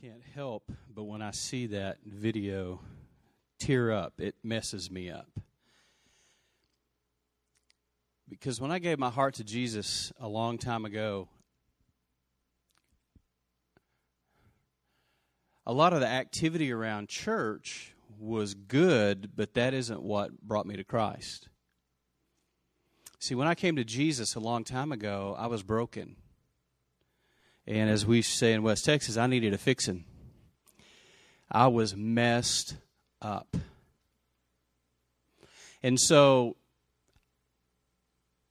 can't help but when I see that video tear up, it messes me up. Because when I gave my heart to Jesus a long time ago, a lot of the activity around church was good, but that isn't what brought me to Christ. See, when I came to Jesus a long time ago, I was broken. And as we say in West Texas, I needed a fixing. I was messed up. And so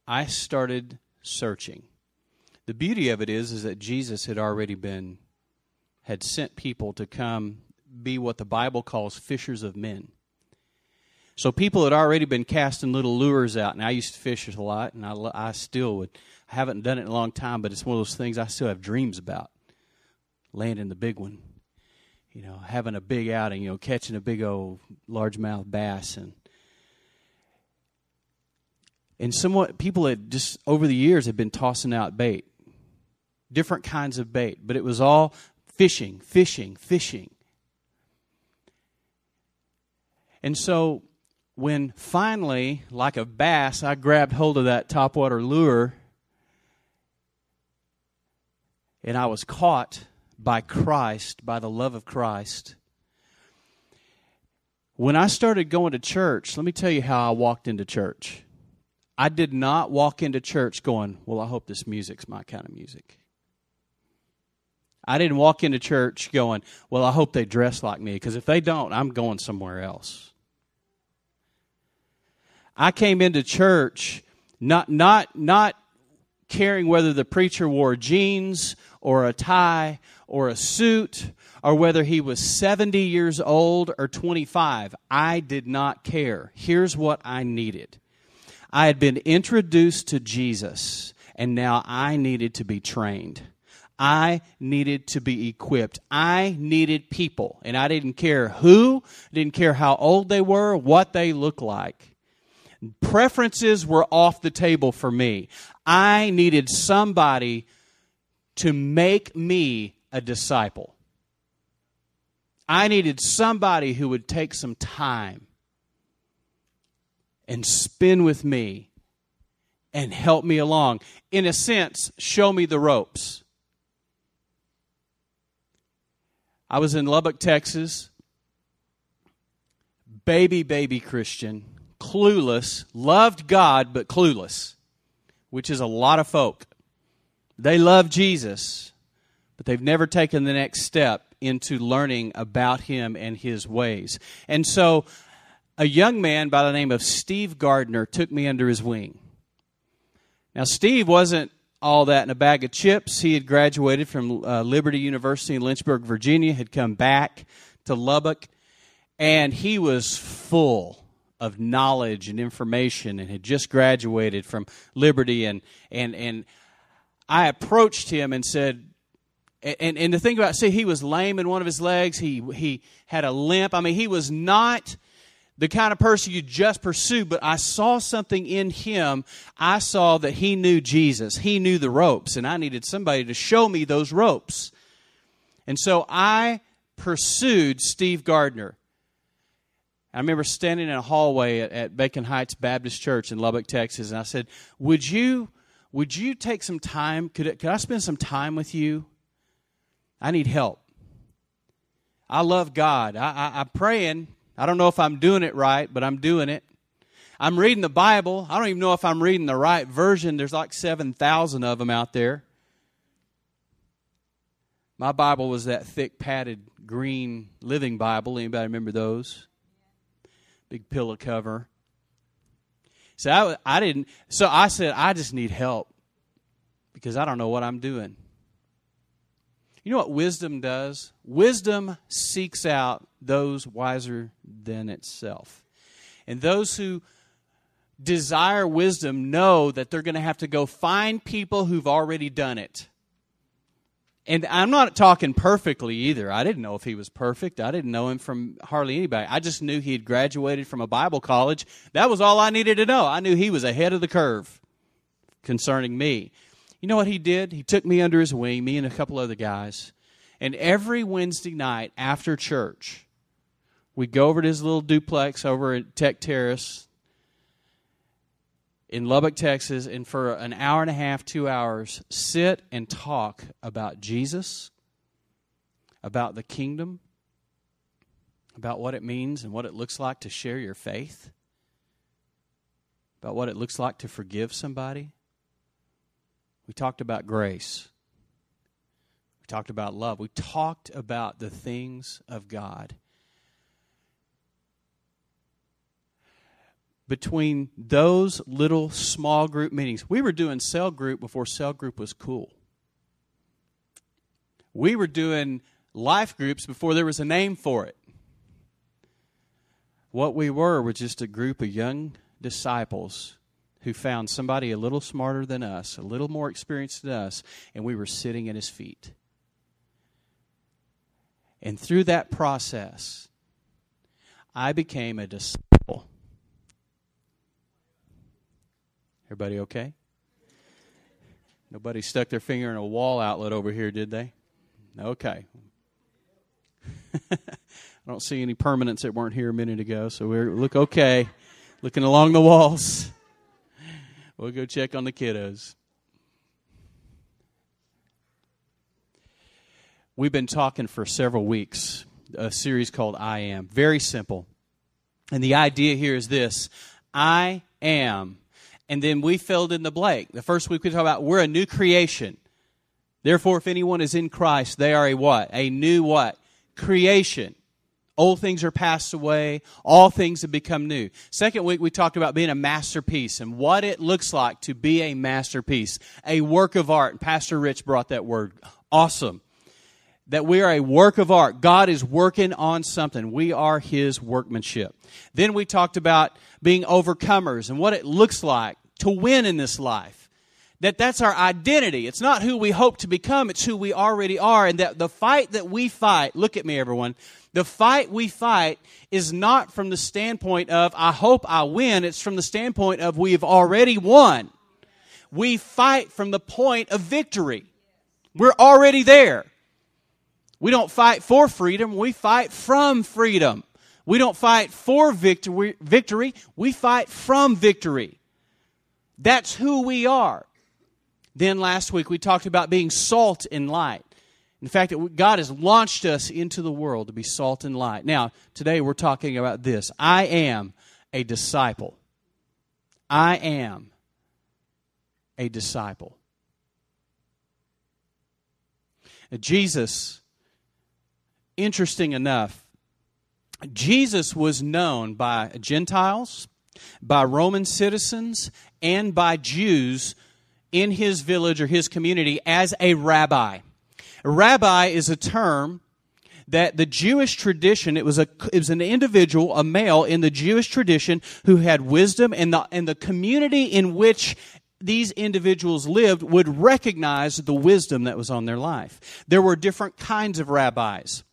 I started searching. The beauty of it is is that Jesus had already been had sent people to come be what the Bible calls fishers of men. So people had already been casting little lures out, and I used to fish a lot, and I, I still would. I haven't done it in a long time, but it's one of those things I still have dreams about. Landing the big one, you know, having a big outing, you know, catching a big old largemouth bass, and and somewhat people had just over the years had been tossing out bait, different kinds of bait, but it was all fishing, fishing, fishing. And so when finally, like a bass, I grabbed hold of that topwater lure and I was caught by Christ, by the love of Christ. When I started going to church, let me tell you how I walked into church. I did not walk into church going, Well, I hope this music's my kind of music. I didn't walk into church going, Well, I hope they dress like me, because if they don't, I'm going somewhere else. I came into church not, not, not caring whether the preacher wore jeans or a tie or a suit or whether he was 70 years old or 25. I did not care. Here's what I needed I had been introduced to Jesus, and now I needed to be trained. I needed to be equipped. I needed people, and I didn't care who, didn't care how old they were, what they looked like. Preferences were off the table for me. I needed somebody to make me a disciple. I needed somebody who would take some time and spend with me and help me along. In a sense, show me the ropes. I was in Lubbock, Texas. Baby, baby Christian clueless, loved God, but clueless, which is a lot of folk. They love Jesus, but they've never taken the next step into learning about Him and His ways. And so, a young man by the name of Steve Gardner took me under his wing. Now, Steve wasn't all that in a bag of chips. He had graduated from uh, Liberty University in Lynchburg, Virginia, had come back to Lubbock, and he was full of knowledge and information and had just graduated from Liberty and and and I approached him and said and and the thing about see he was lame in one of his legs. He he had a limp. I mean he was not the kind of person you just pursue but I saw something in him. I saw that he knew Jesus. He knew the ropes and I needed somebody to show me those ropes. And so I pursued Steve Gardner. I remember standing in a hallway at, at Bacon Heights Baptist Church in Lubbock, Texas, and I said, "Would you, would you take some time? Could, could I spend some time with you? I need help. I love God. I, I, I'm praying. I don't know if I'm doing it right, but I'm doing it. I'm reading the Bible. I don't even know if I'm reading the right version. There's like 7,000 of them out there. My Bible was that thick, padded, green living Bible. Anybody remember those? big pillow cover. So I, I didn't. So I said, I just need help because I don't know what I'm doing. You know what wisdom does? Wisdom seeks out those wiser than itself. And those who desire wisdom know that they're going to have to go find people who've already done it. And I'm not talking perfectly either. I didn't know if he was perfect. I didn't know him from hardly anybody. I just knew he had graduated from a Bible college. That was all I needed to know. I knew he was ahead of the curve concerning me. You know what he did? He took me under his wing, me and a couple other guys, And every Wednesday night after church, we go over to his little duplex over at Tech Terrace in Lubbock, Texas, and for an hour and a half, two hours, sit and talk about Jesus, about the kingdom, about what it means and what it looks like to share your faith, about what it looks like to forgive somebody. We talked about grace. We talked about love. We talked about the things of God. Between those little small group meetings, we were doing cell group before cell group was cool. We were doing life groups before there was a name for it. What we were was just a group of young disciples who found somebody a little smarter than us, a little more experienced than us, and we were sitting at his feet. And through that process, I became a disciple. Everybody okay? Nobody stuck their finger in a wall outlet over here, did they? Okay. I don't see any permanents that weren't here a minute ago, so we look okay. Looking along the walls. We'll go check on the kiddos. We've been talking for several weeks, a series called I Am. Very simple. And the idea here is this I am. And then we filled in the blank. The first week we talked about we're a new creation. Therefore, if anyone is in Christ, they are a what? A new what? Creation. Old things are passed away. All things have become new. Second week, we talked about being a masterpiece and what it looks like to be a masterpiece, a work of art. Pastor Rich brought that word. Awesome. That we are a work of art. God is working on something. We are His workmanship. Then we talked about being overcomers and what it looks like to win in this life. That that's our identity. It's not who we hope to become, it's who we already are. And that the fight that we fight, look at me, everyone the fight we fight is not from the standpoint of, I hope I win. It's from the standpoint of, we have already won. We fight from the point of victory. We're already there. We don't fight for freedom, we fight from freedom. We don't fight for victory, victory, we fight from victory. That's who we are. Then last week we talked about being salt and light. In fact, God has launched us into the world to be salt and light. Now, today we're talking about this. I am a disciple. I am a disciple. Jesus, interesting enough, Jesus was known by Gentiles, by Roman citizens, and by Jews in his village or his community as a rabbi. A rabbi is a term that the Jewish tradition, it was, a, it was an individual, a male in the Jewish tradition who had wisdom and the, and the community in which these individuals lived would recognize the wisdom that was on their life. There were different kinds of rabbis.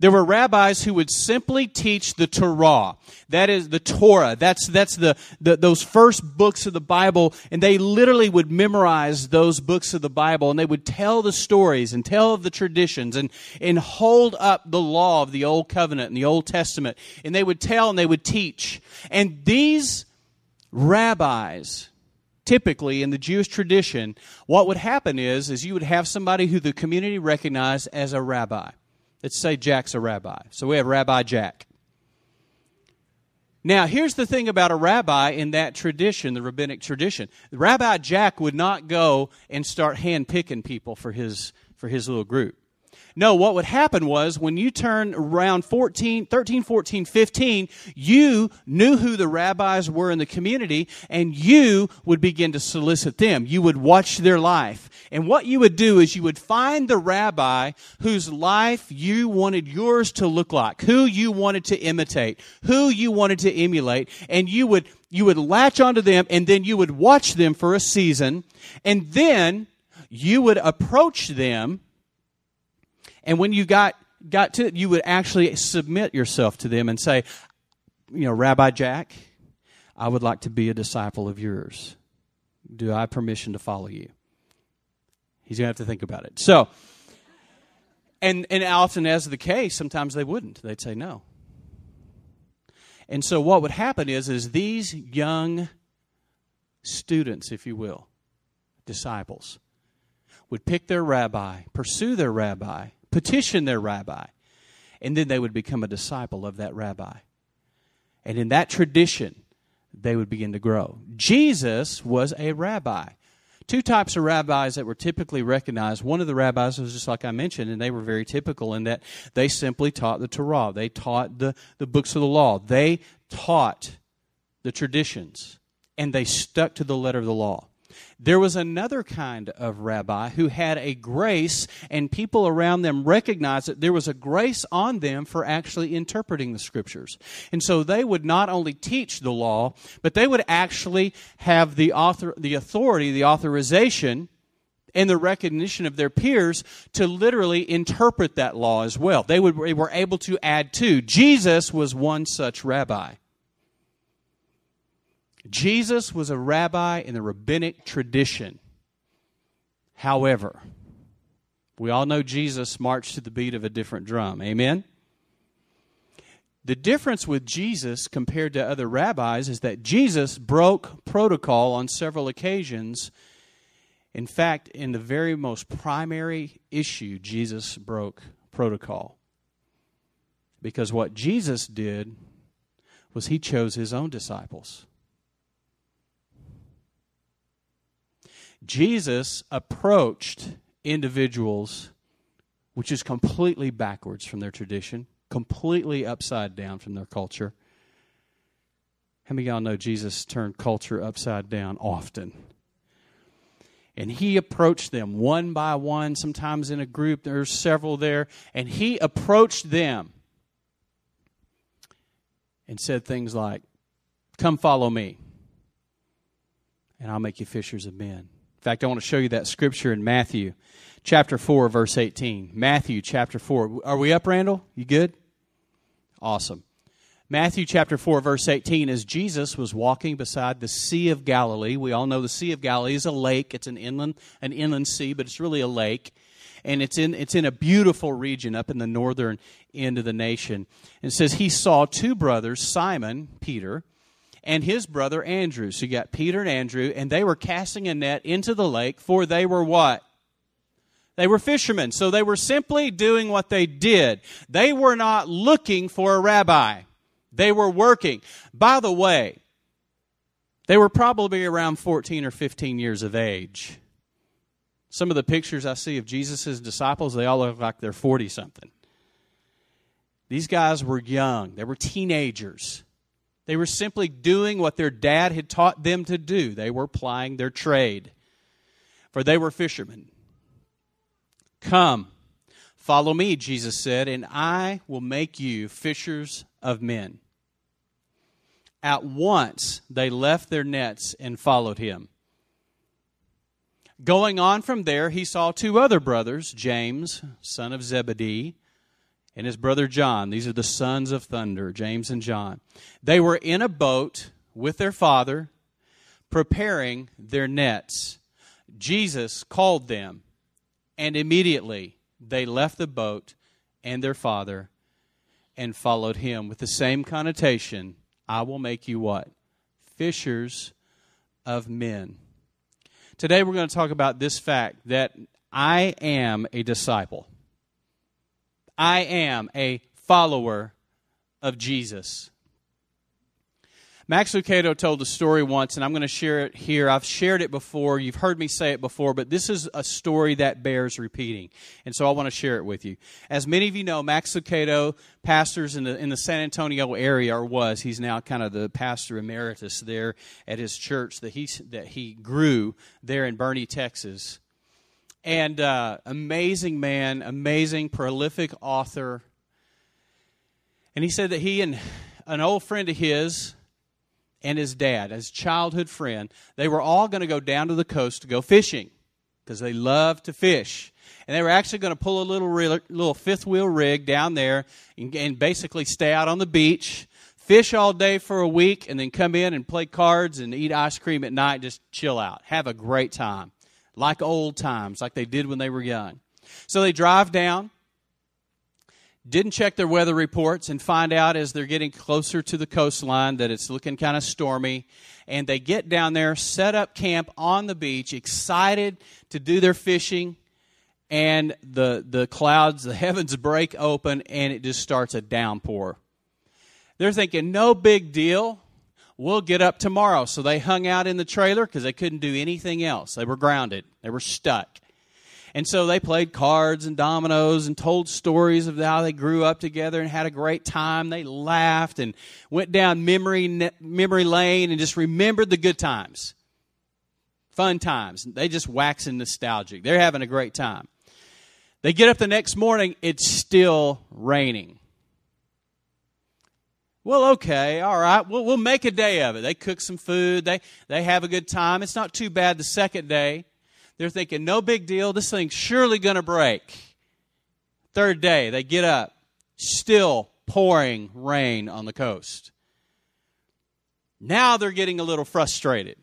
There were rabbis who would simply teach the Torah. That is the Torah. That's, that's the, the, those first books of the Bible. And they literally would memorize those books of the Bible and they would tell the stories and tell the traditions and, and hold up the law of the Old Covenant and the Old Testament. And they would tell and they would teach. And these rabbis, typically in the Jewish tradition, what would happen is, is you would have somebody who the community recognized as a rabbi. Let's say Jack's a rabbi. So we have Rabbi Jack. Now, here's the thing about a rabbi in that tradition, the rabbinic tradition. Rabbi Jack would not go and start hand picking people for his, for his little group. No, what would happen was when you turn around 14, 13, 14, 15, you knew who the rabbis were in the community and you would begin to solicit them. You would watch their life. And what you would do is you would find the rabbi whose life you wanted yours to look like, who you wanted to imitate, who you wanted to emulate, and you would you would latch onto them and then you would watch them for a season and then you would approach them and when you got got to it, you would actually submit yourself to them and say, you know, Rabbi Jack, I would like to be a disciple of yours. Do I have permission to follow you? He's going to have to think about it. So, And, and often, as the case, sometimes they wouldn't. They'd say no. And so, what would happen is, is these young students, if you will, disciples, would pick their rabbi, pursue their rabbi, petition their rabbi, and then they would become a disciple of that rabbi. And in that tradition, they would begin to grow. Jesus was a rabbi. Two types of rabbis that were typically recognized. One of the rabbis was just like I mentioned, and they were very typical in that they simply taught the Torah. They taught the, the books of the law. They taught the traditions, and they stuck to the letter of the law. There was another kind of rabbi who had a grace, and people around them recognized that there was a grace on them for actually interpreting the scriptures. And so they would not only teach the law, but they would actually have the author, the authority, the authorization, and the recognition of their peers to literally interpret that law as well. They, would, they were able to add to. Jesus was one such rabbi. Jesus was a rabbi in the rabbinic tradition. However, we all know Jesus marched to the beat of a different drum. Amen? The difference with Jesus compared to other rabbis is that Jesus broke protocol on several occasions. In fact, in the very most primary issue, Jesus broke protocol. Because what Jesus did was he chose his own disciples. Jesus approached individuals, which is completely backwards from their tradition, completely upside down from their culture. How many of y'all know Jesus turned culture upside down often? And he approached them one by one, sometimes in a group. There's several there. And he approached them and said things like, Come follow me, and I'll make you fishers of men. In fact, I want to show you that scripture in Matthew chapter 4, verse 18. Matthew chapter 4. Are we up, Randall? You good? Awesome. Matthew chapter 4, verse 18, as Jesus was walking beside the Sea of Galilee. We all know the Sea of Galilee is a lake. It's an inland, an inland sea, but it's really a lake. And it's in, it's in a beautiful region up in the northern end of the nation. And it says, He saw two brothers, Simon, Peter, and his brother Andrew. So you got Peter and Andrew, and they were casting a net into the lake, for they were what? They were fishermen. So they were simply doing what they did. They were not looking for a rabbi. They were working. By the way, they were probably around 14 or 15 years of age. Some of the pictures I see of Jesus' disciples, they all look like they're 40 something. These guys were young, they were teenagers. They were simply doing what their dad had taught them to do. They were plying their trade, for they were fishermen. Come, follow me, Jesus said, and I will make you fishers of men. At once they left their nets and followed him. Going on from there, he saw two other brothers, James, son of Zebedee, and his brother John. These are the sons of thunder, James and John. They were in a boat with their father, preparing their nets. Jesus called them, and immediately they left the boat and their father and followed him with the same connotation I will make you what? Fishers of men. Today we're going to talk about this fact that I am a disciple. I am a follower of Jesus. Max Lucado told a story once, and I'm going to share it here. I've shared it before. You've heard me say it before, but this is a story that bears repeating. And so I want to share it with you. As many of you know, Max Lucado pastors in the, in the San Antonio area, or was. He's now kind of the pastor emeritus there at his church that he, that he grew there in Boerne, Texas and uh, amazing man, amazing, prolific author. And he said that he and an old friend of his and his dad, his childhood friend, they were all going to go down to the coast to go fishing because they love to fish. And they were actually going to pull a little little fifth wheel rig down there and, and basically stay out on the beach, fish all day for a week, and then come in and play cards and eat ice cream at night, just chill out, have a great time like old times, like they did when they were young. So they drive down didn't check their weather reports and find out as they're getting closer to the coastline that it's looking kind of stormy. And they get down there, set up camp on the beach, excited to do their fishing. And the, the clouds, the heavens break open, and it just starts a downpour. They're thinking, no big deal. We'll get up tomorrow. So they hung out in the trailer because they couldn't do anything else. They were grounded, they were stuck. And so they played cards and dominoes and told stories of how they grew up together and had a great time. They laughed and went down memory, memory lane and just remembered the good times. Fun times. They just waxing nostalgic. They're having a great time. They get up the next morning, it's still raining. Well, okay, all right. We'll, we'll make a day of it. They cook some food. They, they have a good time. It's not too bad the second day. They're thinking, no big deal. This thing's surely going to break. Third day, they get up. Still pouring rain on the coast. Now they're getting a little frustrated.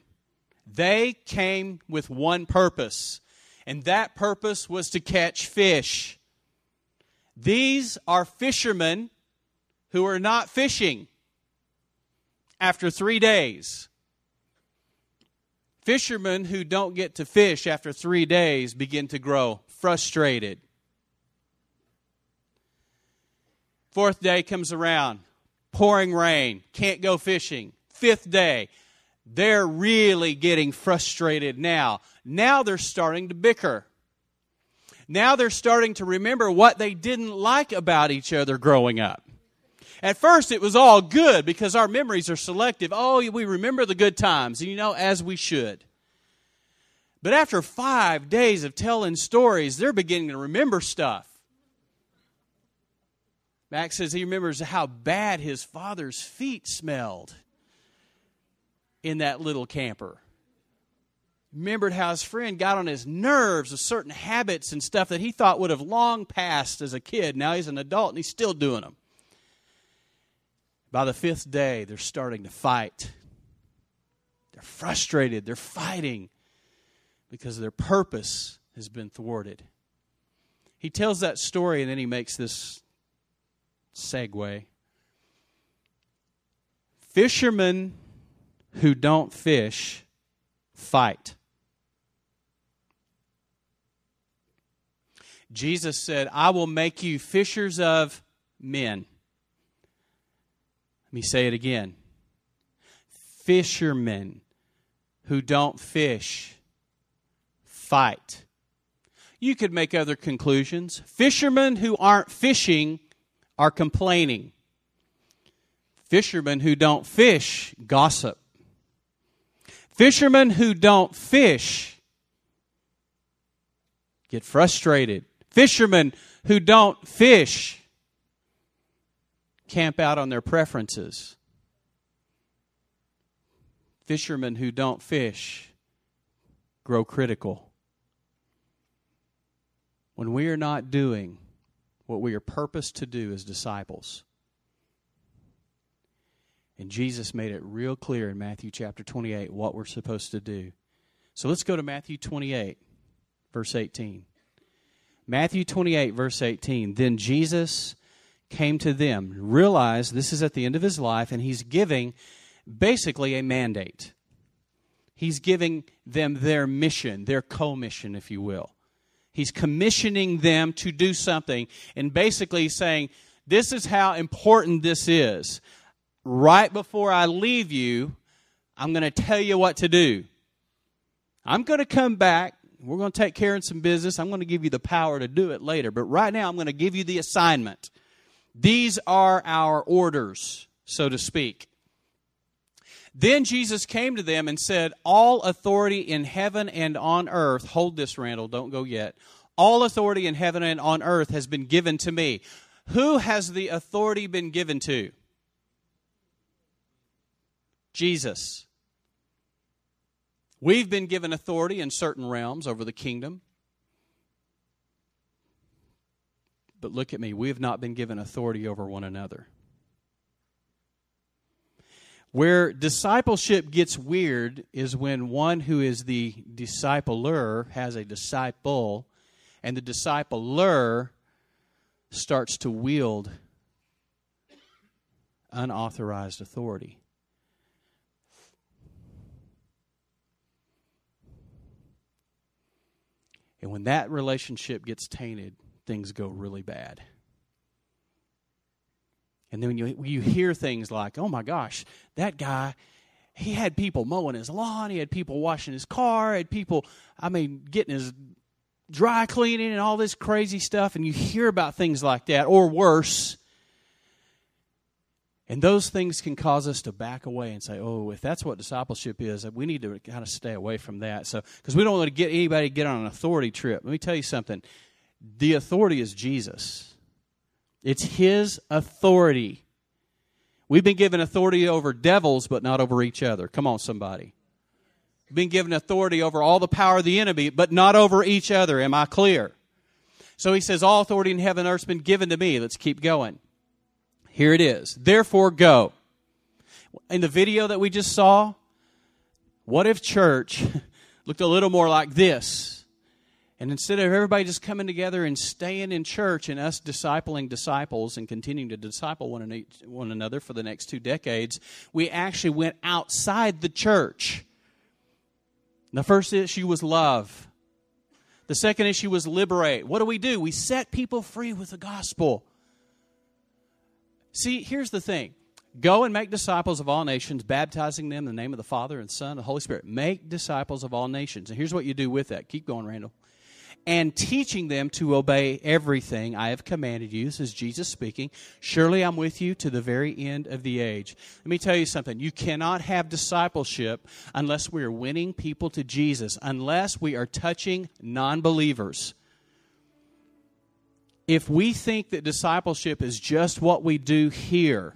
They came with one purpose, and that purpose was to catch fish. These are fishermen who are not fishing after three days. Fishermen who don't get to fish after three days begin to grow frustrated. Fourth day comes around, pouring rain, can't go fishing. Fifth day, they're really getting frustrated now. Now they're starting to bicker. Now they're starting to remember what they didn't like about each other growing up. At first, it was all good because our memories are selective. Oh, we remember the good times, you know, as we should. But after five days of telling stories, they're beginning to remember stuff. Max says he remembers how bad his father's feet smelled in that little camper. Remembered how his friend got on his nerves with certain habits and stuff that he thought would have long passed as a kid. Now he's an adult and he's still doing them. By the fifth day, they're starting to fight. They're frustrated. They're fighting because their purpose has been thwarted. He tells that story and then he makes this segue. Fishermen who don't fish fight. Jesus said, I will make you fishers of men. Me say it again. Fishermen who don't fish fight. You could make other conclusions. Fishermen who aren't fishing are complaining. Fishermen who don't fish gossip. Fishermen who don't fish get frustrated. Fishermen who don't fish camp out on their preferences. Fishermen who don't fish grow critical. When we are not doing what we are purposed to do as disciples, and Jesus made it real clear in Matthew chapter 28 what we're supposed to do. So let's go to Matthew 28, verse 18. Matthew 28, verse 18. Then Jesus came to them. Realize this is at the end of his life, and he's giving basically a mandate. He's giving them their mission, their commission, if you will. He's commissioning them to do something, and basically saying, This is how important this is. Right before I leave you, I'm going to tell you what to do. I'm going to come back. We're going to take care of some business. I'm going to give you the power to do it later. But right now, I'm going to give you the assignment. These are our orders, so to speak. Then Jesus came to them and said, All authority in heaven and on earth, hold this, Randall, don't go yet. All authority in heaven and on earth has been given to me. Who has the authority been given to? Jesus. We've been given authority in certain realms over the kingdom. But look at me, we have not been given authority over one another. Where discipleship gets weird is when one who is the discipler has a disciple, and the discipler starts to wield unauthorized authority. And when that relationship gets tainted, things go really bad. And then you, you hear things like, oh my gosh, that guy, he had people mowing his lawn, he had people washing his car, had people, I mean, getting his dry cleaning and all this crazy stuff, and you hear about things like that, or worse. And those things can cause us to back away and say, "Oh, if that's what discipleship is, we need to kind of stay away from that." So, because we don't want to get anybody to get on an authority trip. Let me tell you something: the authority is Jesus. It's His authority. We've been given authority over devils, but not over each other. Come on, somebody. We've been given authority over all the power of the enemy, but not over each other. Am I clear? So he says, All authority in heaven and earth has been given to me. Let's keep going. Here it is. Therefore, go. In the video that we just saw, what if church looked a little more like this? And instead of everybody just coming together and staying in church and us discipling disciples and continuing to disciple one, another for the next two decades, we actually went outside the church. The first issue was love. The second issue was liberate. What do we do? We set people free with the gospel. See, here's the thing Go and make disciples of all nations, baptizing them in the name of the Father and Son and the Holy Spirit. Make disciples of all nations. And here's what you do with that. Keep going, Randall. And teaching them to obey everything I have commanded you. This is Jesus speaking. Surely I'm with you to the very end of the age. Let me tell you something. You cannot have discipleship unless we are winning people to Jesus, unless we are touching non believers if we think that discipleship is just what we do here,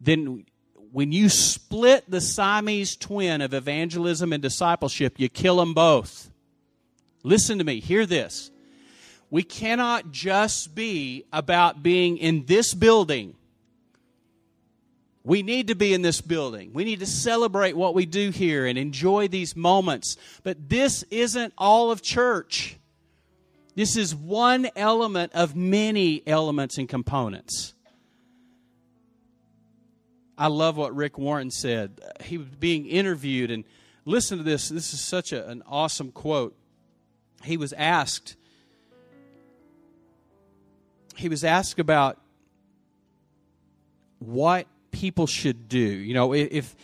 then when you split the Siamese twin of evangelism and discipleship, you kill them both. Listen to me, hear this. We cannot just be about being in this building. We need to be in this building. We need to celebrate what we do here and enjoy these moments. But this isn't all of church. This is one element of many elements and components. I love what Rick Warren said. He was being interviewed, and listen to this. This is such a, an awesome quote. He was asked, he was asked about what people should do. You know, if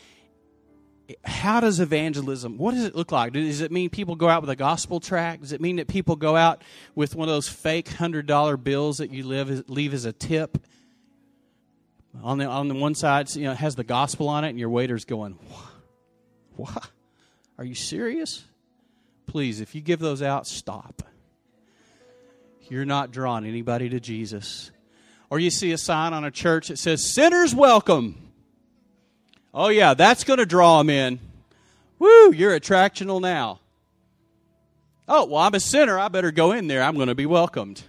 how does evangelism what does it look like does it mean people go out with a gospel tract does it mean that people go out with one of those fake hundred dollar bills that you live, leave as a tip on the on the one side you know it has the gospel on it and your waiter's going what, what? are you serious please if you give those out stop you're not drawing anybody to jesus or you see a sign on a church that says sinners welcome Oh, yeah, that's going to draw them in. Woo, you're attractional now. Oh, well, I'm a sinner. I better go in there. I'm going to be welcomed.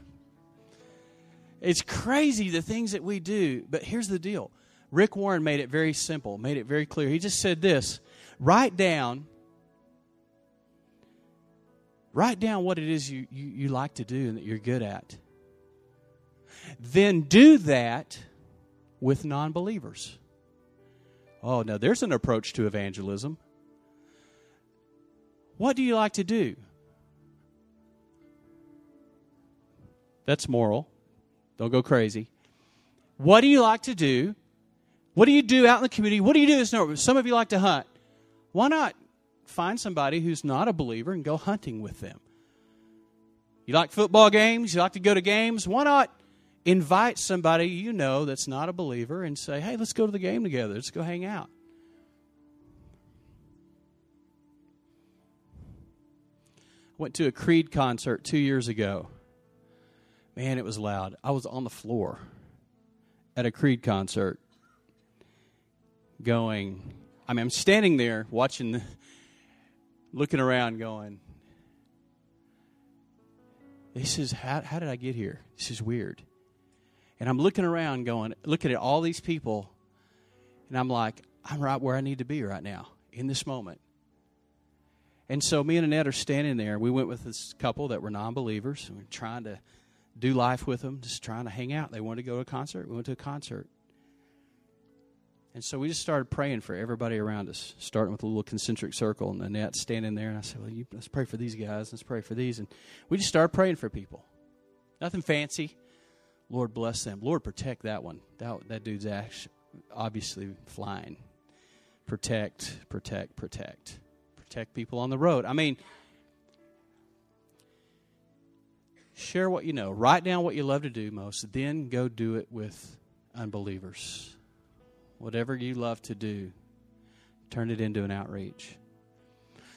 It's crazy the things that we do, but here's the deal. Rick Warren made it very simple, made it very clear. He just said this write down write down what it is you, you, you like to do and that you're good at. Then do that with non believers. Oh, now there's an approach to evangelism. What do you like to do? That's moral. Don't go crazy. What do you like to do? What do you do out in the community? What do you do? Some of you like to hunt. Why not find somebody who's not a believer and go hunting with them? You like football games? You like to go to games? Why not invite somebody you know that's not a believer and say, hey, let's go to the game together. Let's go hang out. I went to a Creed concert two years ago. Man, it was loud. I was on the floor at a Creed concert going, I mean, I'm standing there watching, looking around going, this is, how, how did I get here? This is weird. And I'm looking around going, looking at all these people, and I'm like, I'm right where I need to be right now in this moment. And so me and Annette are standing there. We went with this couple that were non believers. We are trying to do life with them, just trying to hang out. They wanted to go to a concert. We went to a concert. And so we just started praying for everybody around us, starting with a little concentric circle, and Annette standing there. And I said, Well, you, let's pray for these guys. Let's pray for these. And we just started praying for people. Nothing fancy. Lord bless them. Lord protect that one. That, that dude's actually, obviously flying. Protect, protect, protect. Protect people on the road. I mean, share what you know. Write down what you love to do most. Then go do it with unbelievers. Whatever you love to do, turn it into an outreach.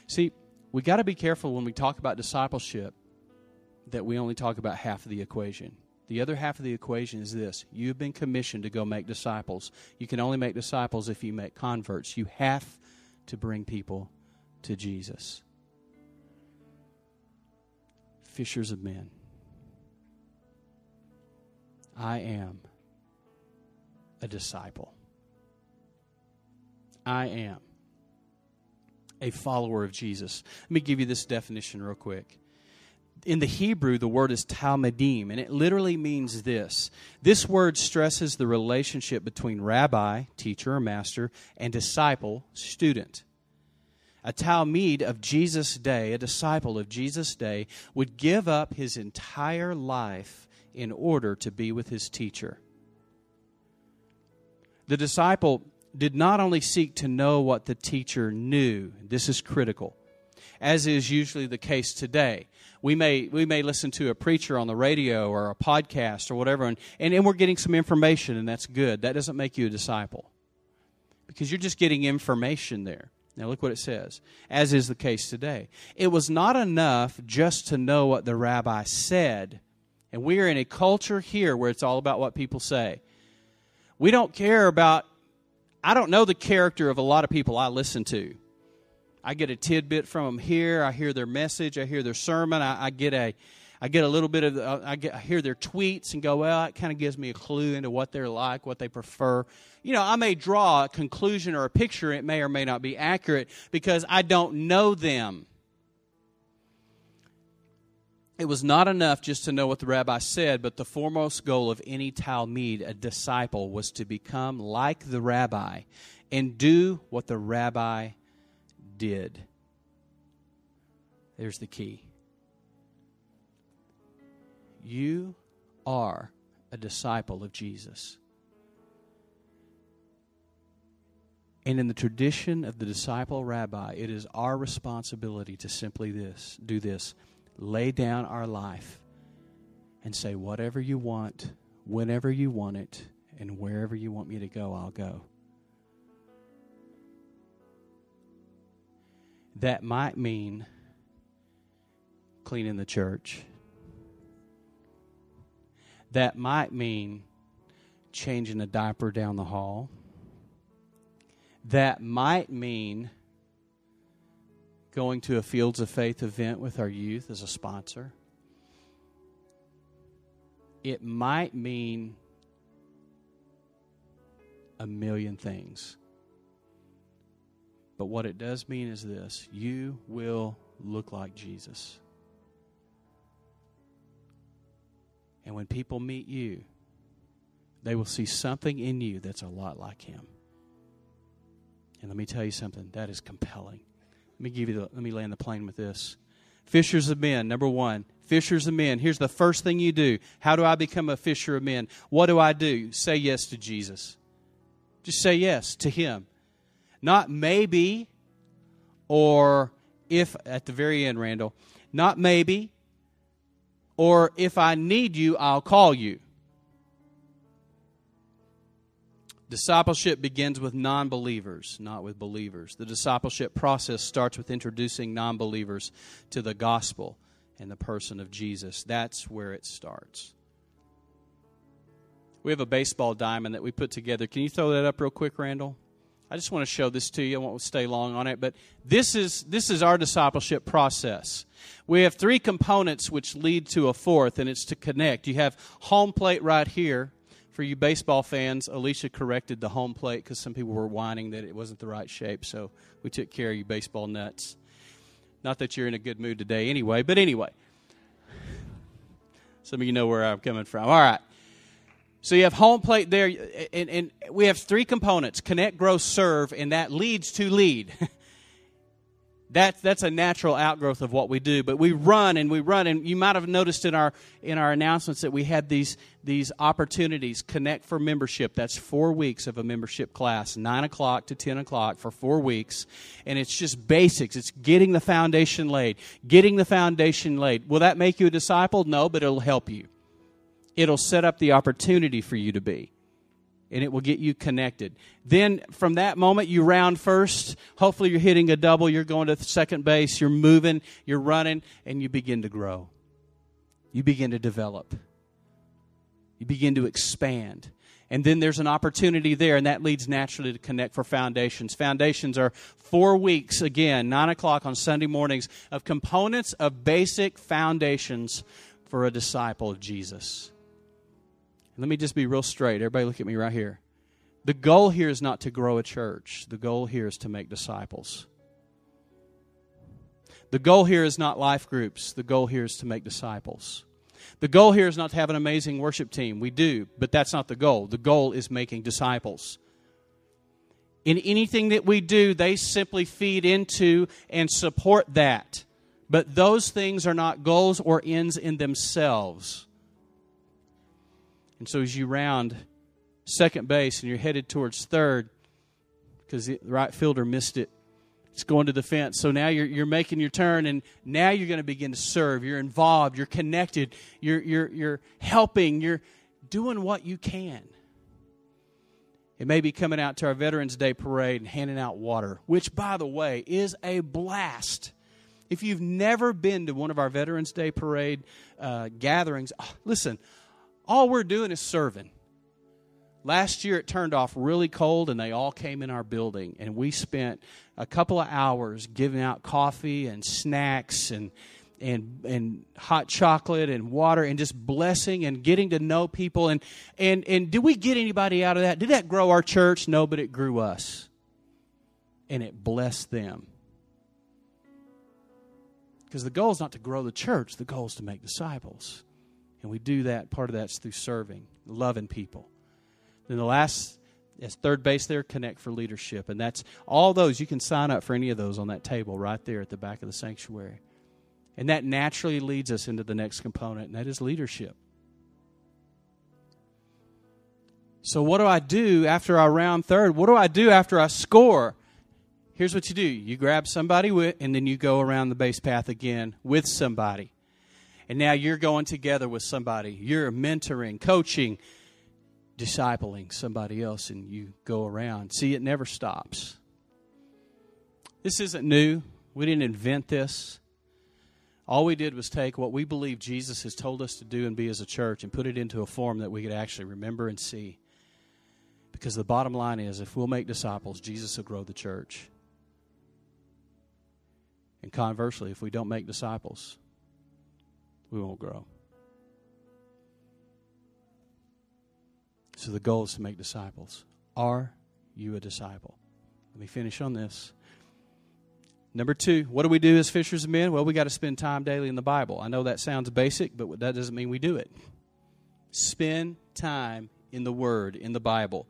See, we got to be careful when we talk about discipleship that we only talk about half of the equation. The other half of the equation is this you've been commissioned to go make disciples. You can only make disciples if you make converts. You have to bring people to Jesus. Fishers of men. I am a disciple. I am a follower of Jesus. Let me give you this definition real quick. In the Hebrew, the word is talmidim, and it literally means this. This word stresses the relationship between rabbi, teacher or master, and disciple, student. A Talmud of Jesus' day, a disciple of Jesus' day, would give up his entire life in order to be with his teacher. The disciple did not only seek to know what the teacher knew, this is critical, as is usually the case today. We may, we may listen to a preacher on the radio or a podcast or whatever, and, and, and we're getting some information, and that's good. That doesn't make you a disciple because you're just getting information there. Now, look what it says, as is the case today. It was not enough just to know what the rabbi said. And we are in a culture here where it's all about what people say. We don't care about I don't know the character of a lot of people I listen to. I get a tidbit from them here. I hear their message. I hear their sermon. I, I get a, I get a little bit of. Uh, I, get, I hear their tweets and go, well, it kind of gives me a clue into what they're like, what they prefer. You know, I may draw a conclusion or a picture. It may or may not be accurate because I don't know them. It was not enough just to know what the rabbi said, but the foremost goal of any Talmud, a disciple, was to become like the rabbi and do what the rabbi did. There's the key. You are a disciple of Jesus. And in the tradition of the disciple rabbi, it is our responsibility to simply this, do this lay down our life and say, whatever you want, whenever you want it, and wherever you want me to go, I'll go. That might mean cleaning the church. That might mean changing a diaper down the hall. That might mean going to a Fields of Faith event with our youth as a sponsor. It might mean a million things. But what it does mean is this you will look like Jesus. And when people meet you, they will see something in you that's a lot like him. And let me tell you something that is compelling. Let me give you the, let me land the plane with this. Fishers of men, number one. Fishers of men. Here's the first thing you do. How do I become a fisher of men? What do I do? Say yes to Jesus. Just say yes to Him. Not maybe or if, at the very end, Randall, not maybe or if I need you, I'll call you. Discipleship begins with non believers, not with believers. The discipleship process starts with introducing non believers to the gospel and the person of Jesus. That's where it starts. We have a baseball diamond that we put together. Can you throw that up real quick, Randall? I just want to show this to you. I won't stay long on it, but this is this is our discipleship process. We have three components which lead to a fourth, and it's to connect. You have home plate right here, for you baseball fans, Alicia corrected the home plate because some people were whining that it wasn't the right shape. So we took care of you baseball nuts. Not that you're in a good mood today anyway, but anyway. Some of you know where I'm coming from. All right. So you have home plate there, and, and we have three components connect, grow, serve, and that leads to lead. That, that's a natural outgrowth of what we do. But we run and we run, and you might have noticed in our in our announcements that we had these these opportunities. Connect for membership. That's four weeks of a membership class, nine o'clock to ten o'clock for four weeks, and it's just basics. It's getting the foundation laid. Getting the foundation laid. Will that make you a disciple? No, but it'll help you. It'll set up the opportunity for you to be and it will get you connected. Then from that moment, you round first. Hopefully, you're hitting a double. You're going to second base. You're moving. You're running, and you begin to grow. You begin to develop. You begin to expand. And then there's an opportunity there, and that leads naturally to Connect for Foundations. Foundations are four weeks, again, 9 o'clock on Sunday mornings, of components of basic foundations for a disciple of Jesus. Let me just be real straight. Everybody, look at me right here. The goal here is not to grow a church, the goal here is to make disciples. The goal here is not life groups, the goal here is to make disciples. The goal here is not to have an amazing worship team. We do, but that's not the goal. The goal is making disciples. In anything that we do, they simply feed into and support that. But those things are not goals or ends in themselves. And so as you round second base and you're headed towards third, because the right fielder missed it, it's going to the fence. So now you're, you're making your turn, and now you're going to begin to serve. You're involved, you're connected, you're, you're, you're helping, you're doing what you can. It may be coming out to our Veterans Day parade and handing out water, which, by the way, is a blast. If you've never been to one of our Veterans Day parade uh, gatherings, oh, listen, all we're doing is serving. Last year it turned off really cold and they all came in our building and we spent a couple of hours giving out coffee and snacks and and and hot chocolate and water and just blessing and getting to know people and and and did we get anybody out of that? Did that grow our church? No, but it grew us. And it blessed them. Because the goal is not to grow the church, the goal is to make disciples. And we do that, part of that's through serving, loving people. Then the last, as third base there, connect for leadership. And that's all those. You can sign up for any of those on that table right there at the back of the sanctuary. And that naturally leads us into the next component, and that is leadership. So, what do I do after I round third? What do I do after I score? Here's what you do you grab somebody with, and then you go around the base path again with somebody and now you're going together with somebody. You're mentoring, coaching, discipling somebody else, and you go around. See, it never stops. This isn't new. We didn't invent this. All we did was take what we believe Jesus has told us to do and be as a church and put it into a form that we could actually remember and see. Because the bottom line is if we'll make disciples, Jesus will grow the church. And conversely, if we don't make disciples, we won't grow. So the goal is to make disciples. Are you a disciple? Let me finish on this. Number two, what do we do as fishers of men? Well, we got to spend time daily in the Bible. I know that sounds basic, but that doesn't mean we do it. Spend time in the Word, in the Bible.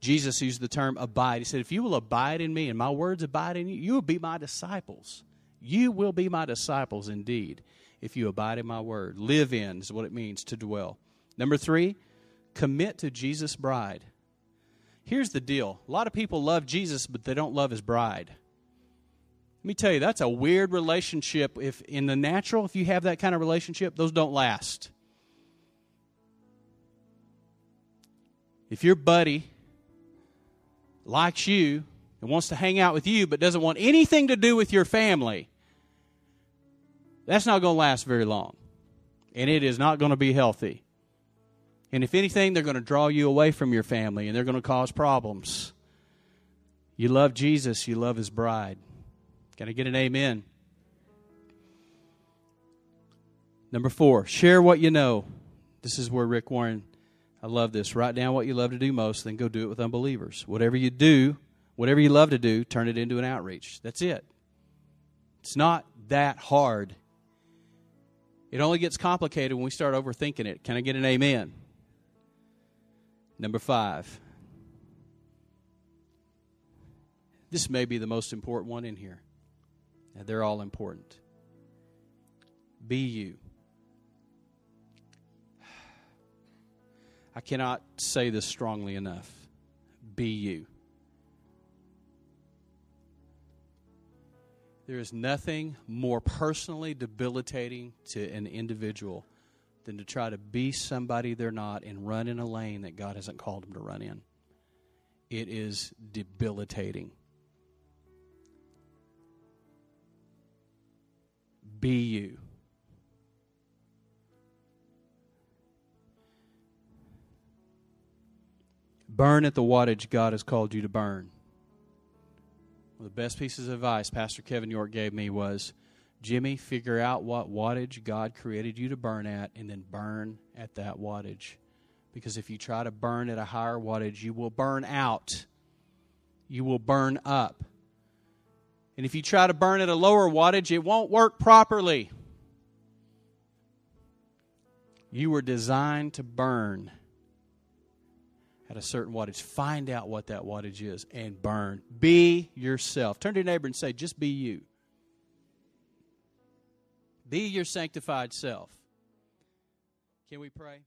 Jesus used the term abide. He said, If you will abide in me and my words abide in you, you will be my disciples. You will be my disciples indeed if you abide in my word. Live in is what it means to dwell. Number three, commit to Jesus' bride. Here's the deal a lot of people love Jesus, but they don't love his bride. Let me tell you, that's a weird relationship. If in the natural, if you have that kind of relationship, those don't last. If your buddy likes you and wants to hang out with you, but doesn't want anything to do with your family, that's not going to last very long. And it is not going to be healthy. And if anything, they're going to draw you away from your family and they're going to cause problems. You love Jesus, you love his bride. Can I get an amen? Number four, share what you know. This is where Rick Warren, I love this. Write down what you love to do most, then go do it with unbelievers. Whatever you do, whatever you love to do, turn it into an outreach. That's it. It's not that hard It only gets complicated when we start overthinking it. Can I get an amen? Number five. This may be the most important one in here. They're all important. Be you. I cannot say this strongly enough. Be you. There is nothing more personally debilitating to an individual than to try to be somebody they're not and run in a lane that God hasn't called them to run in. It is debilitating. Be you. Burn at the wattage God has called you to burn. One of the best pieces of advice Pastor Kevin York gave me was Jimmy, figure out what wattage God created you to burn at and then burn at that wattage. Because if you try to burn at a higher wattage, you will burn out. You will burn up. And if you try to burn at a lower wattage, it won't work properly. You were designed to burn at a certain wattage. Find out what that wattage is and burn. Be yourself. Turn to your neighbor and say, just be you. Be your sanctified self. Can we pray?